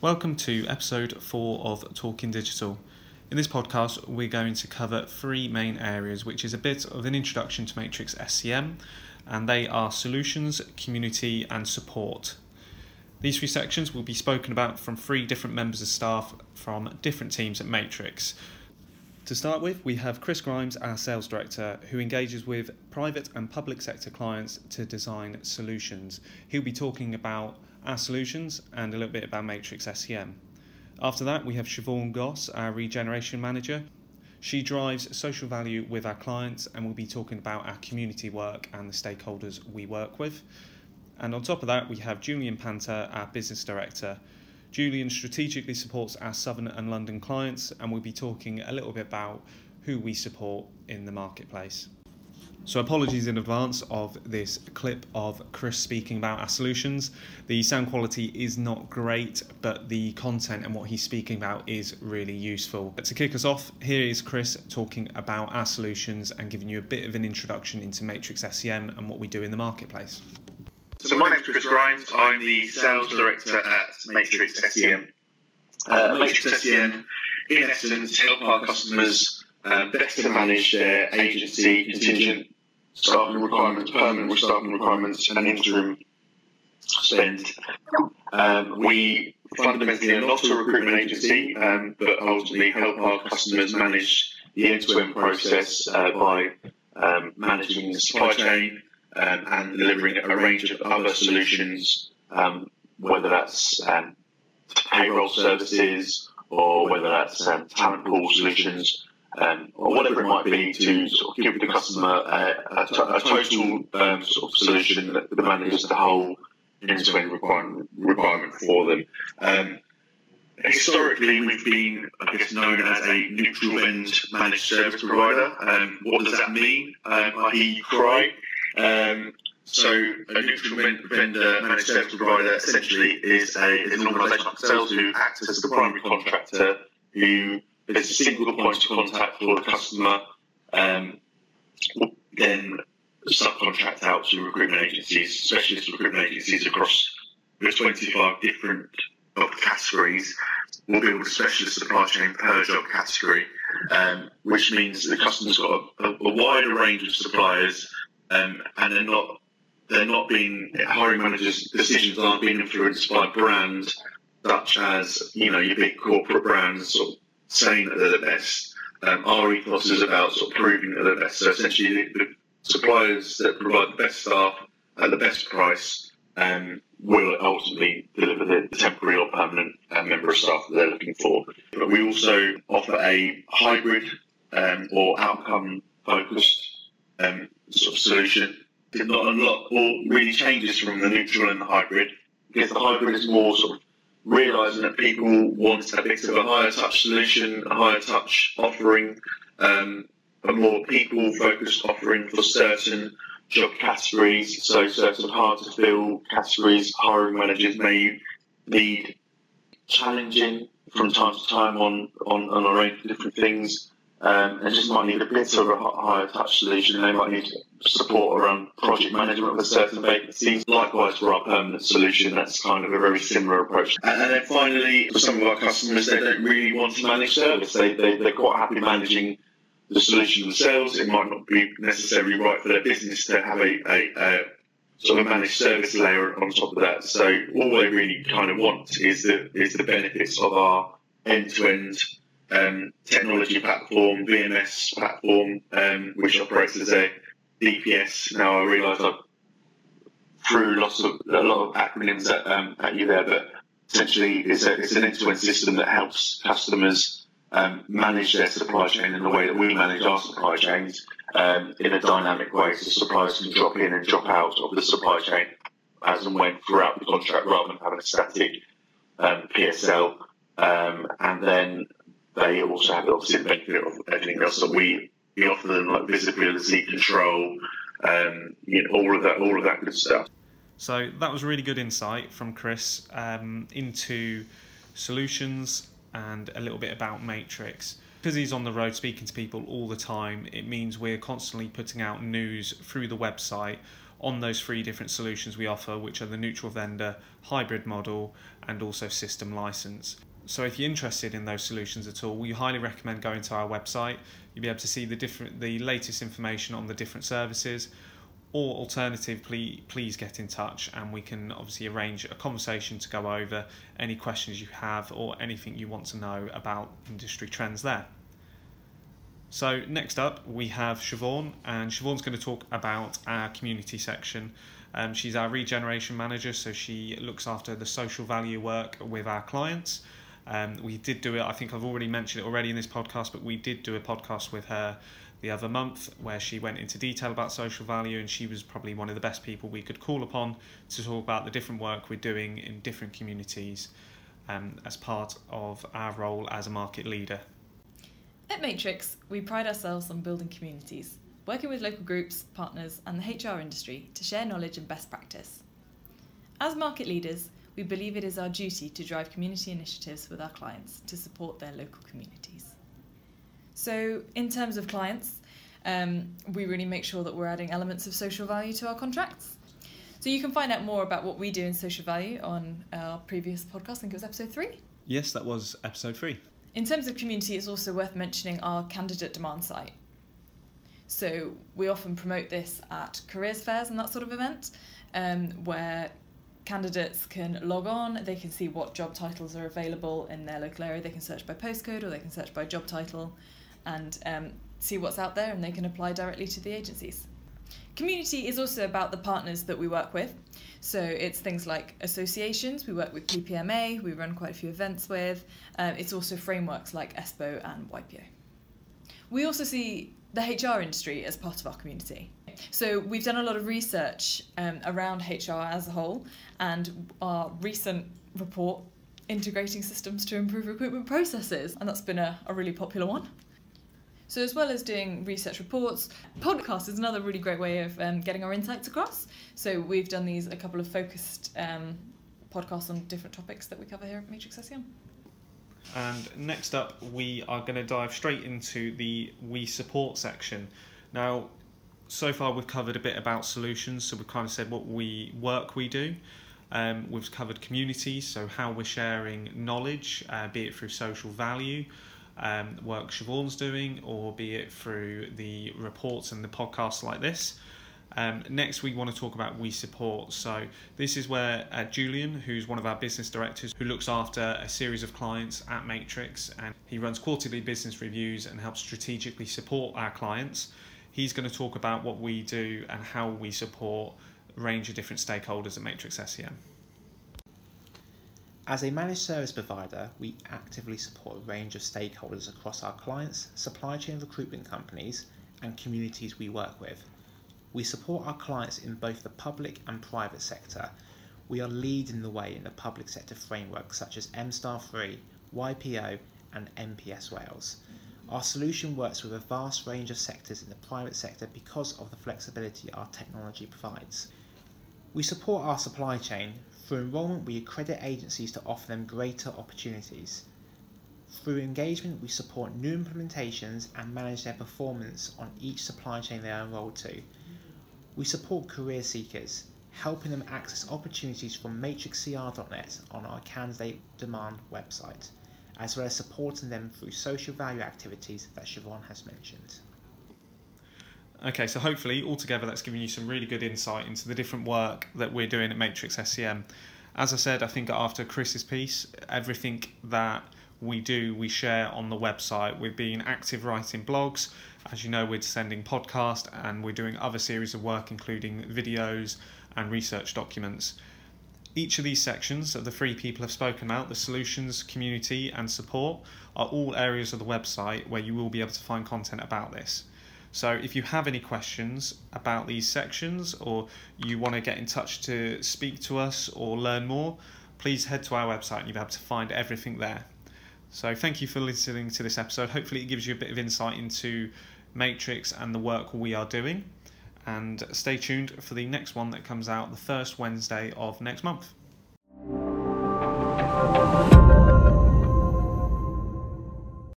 Welcome to episode four of Talking Digital. In this podcast, we're going to cover three main areas, which is a bit of an introduction to Matrix SCM, and they are solutions, community, and support. These three sections will be spoken about from three different members of staff from different teams at Matrix. To start with, we have Chris Grimes, our sales director, who engages with private and public sector clients to design solutions. He'll be talking about our solutions, and a little bit about Matrix SCM. After that, we have Siobhan Goss, our regeneration manager. She drives social value with our clients and will be talking about our community work and the stakeholders we work with. And on top of that, we have Julian Panther, our business director. Julian strategically supports our Southern and London clients, and we'll be talking a little bit about who we support in the marketplace. So, apologies in advance of this clip of Chris speaking about our solutions. The sound quality is not great, but the content and what he's speaking about is really useful. But to kick us off, here is Chris talking about our solutions and giving you a bit of an introduction into Matrix SCM and what we do in the marketplace. So, my name's Chris Grimes. I'm the sales director at Matrix SCM. Uh, Matrix SCM, in essence, help our customers um, better manage their agency contingent staffing requirements, permanent staffing requirements, and interim spend. Um, we fundamentally are not a recruitment agency, um, but ultimately help our customers manage the end-to-end process uh, by um, managing the supply chain um, and delivering a range of other solutions, um, whether that's um, payroll services or whether that's talent pool solutions um, or whatever it might be to sort of give the customer a, total um, sort of solution that, manages the whole end-to-end requirement, requirement for them. Um, historically, we've been, I guess, known as a neutral end managed service provider. Um, what does that mean? Um, I hear you cry. Um, so, a neutral vendor managed service provider essentially is, a, is an organisation like ourselves who acts as the primary contractor who there's a single point of contact for the customer, um, then subcontract out to recruitment agencies, specialist recruitment agencies across the 25 different job categories. We'll build a specialist supply chain per job category, um, which means the customer's got a, a wider range of suppliers, um, and they're not they're not being hiring managers' decisions aren't being influenced by brands such as you know your big corporate brands or saying that they're the best. Um, our ethos is about sort of proving that they're the best. So essentially, the, the suppliers that provide the best staff at the best price um, will ultimately deliver the, the temporary or permanent uh, member of staff that they're looking for. But we also offer a hybrid um, or outcome focused um, sort of solution. Did not a or really changes from the neutral and the hybrid. Because the hybrid is more sort of realizing that people want a bit of a higher touch solution, a higher touch offering, um, a more people focused offering for certain job categories. So, certain hard to fill categories, hiring managers may need challenging from time to time on, on, on a range of different things um, and just might need a bit of a higher touch solution. They might need support around project management a certain vacancies. Likewise, for our permanent solution, that's kind of a very similar approach. And then finally, for some of our customers, they don't really want to manage service. They, they, they're quite happy managing the solution themselves. It might not be necessarily right for their business to have a, a, a sort of a managed service layer on top of that. So all they really kind of want is the is the benefits of our end to end um, technology platform, VMS platform, um, which operates as a DPS. Now I realise I threw lots of a lot of acronyms at, um, at you there, but essentially it's, a, it's an end-to-end system that helps customers um, manage their supply chain in the way that we manage our supply chains um, in a dynamic way, so suppliers can drop in and drop out of the supply chain as and when throughout the contract, rather than having a static um, PSL. and then they also have the benefit of everything else that we, we offer them, like visibility, control, um, you know, all of that, all of that good stuff. So that was really good insight from Chris um, into solutions and a little bit about Matrix. Because he's on the road speaking to people all the time, it means we're constantly putting out news through the website on those three different solutions we offer, which are the neutral vendor, hybrid model, and also system license. So if you're interested in those solutions at all, we highly recommend going to our website. You'll be able to see the different the latest information on the different services. Or alternatively, please get in touch and we can obviously arrange a conversation to go over any questions you have or anything you want to know about industry trends there. So next up we have Siobhan and Siobhan's going to talk about our community section. Um, she's our regeneration manager, so she looks after the social value work with our clients. Um, we did do it, I think I've already mentioned it already in this podcast, but we did do a podcast with her the other month where she went into detail about social value and she was probably one of the best people we could call upon to talk about the different work we're doing in different communities um, as part of our role as a market leader. At Matrix, we pride ourselves on building communities, working with local groups, partners, and the HR industry to share knowledge and best practice. As market leaders, we believe it is our duty to drive community initiatives with our clients to support their local communities. So, in terms of clients, um, we really make sure that we're adding elements of social value to our contracts. So, you can find out more about what we do in social value on our previous podcast, I think it was episode three. Yes, that was episode three. In terms of community, it's also worth mentioning our candidate demand site. So, we often promote this at careers fairs and that sort of event, um, where candidates can log on, they can see what job titles are available in their local area, they can search by postcode or they can search by job title and um, see what's out there and they can apply directly to the agencies. Community is also about the partners that we work with. So it's things like associations, we work with PPMA, we run quite a few events with. Um, it's also frameworks like ESPO and YPO. We also see the HR industry as part of our community. So we've done a lot of research um, around HR as a whole, and our recent report integrating systems to improve recruitment processes, and that's been a, a really popular one. So, as well as doing research reports, podcast is another really great way of um, getting our insights across. So, we've done these a couple of focused um, podcasts on different topics that we cover here at Matrix SCM. And next up, we are going to dive straight into the We Support section. Now, so far we've covered a bit about solutions, so we've kind of said what we work we do. Um, we've covered communities, so how we're sharing knowledge, uh, be it through social value, um, work Siobhan's doing, or be it through the reports and the podcasts like this. Um, next, we want to talk about We Support. So, this is where uh, Julian, who's one of our business directors, who looks after a series of clients at Matrix, and he runs quarterly business reviews and helps strategically support our clients. He's going to talk about what we do and how we support a range of different stakeholders at Matrix SCM. As a managed service provider, we actively support a range of stakeholders across our clients, supply chain recruitment companies, and communities we work with. We support our clients in both the public and private sector. We are leading the way in the public sector frameworks such as MSTAR 3, YPO, and NPS Wales. Our solution works with a vast range of sectors in the private sector because of the flexibility our technology provides. We support our supply chain. Through enrolment, we accredit agencies to offer them greater opportunities. Through engagement, we support new implementations and manage their performance on each supply chain they are enrolled to. We support career seekers, helping them access opportunities from matrixcr.net on our candidate demand website, as well as supporting them through social value activities that Siobhan has mentioned. Okay, so hopefully, altogether, that's given you some really good insight into the different work that we're doing at Matrix SCM. As I said, I think after Chris's piece, everything that we do, we share on the website. We've been active writing blogs. As you know, we're sending podcasts and we're doing other series of work, including videos and research documents. Each of these sections that the three people have spoken about, the solutions, community, and support, are all areas of the website where you will be able to find content about this. So if you have any questions about these sections or you want to get in touch to speak to us or learn more, please head to our website and you'll be able to find everything there. So thank you for listening to this episode. Hopefully it gives you a bit of insight into Matrix and the work we are doing. And stay tuned for the next one that comes out the first Wednesday of next month.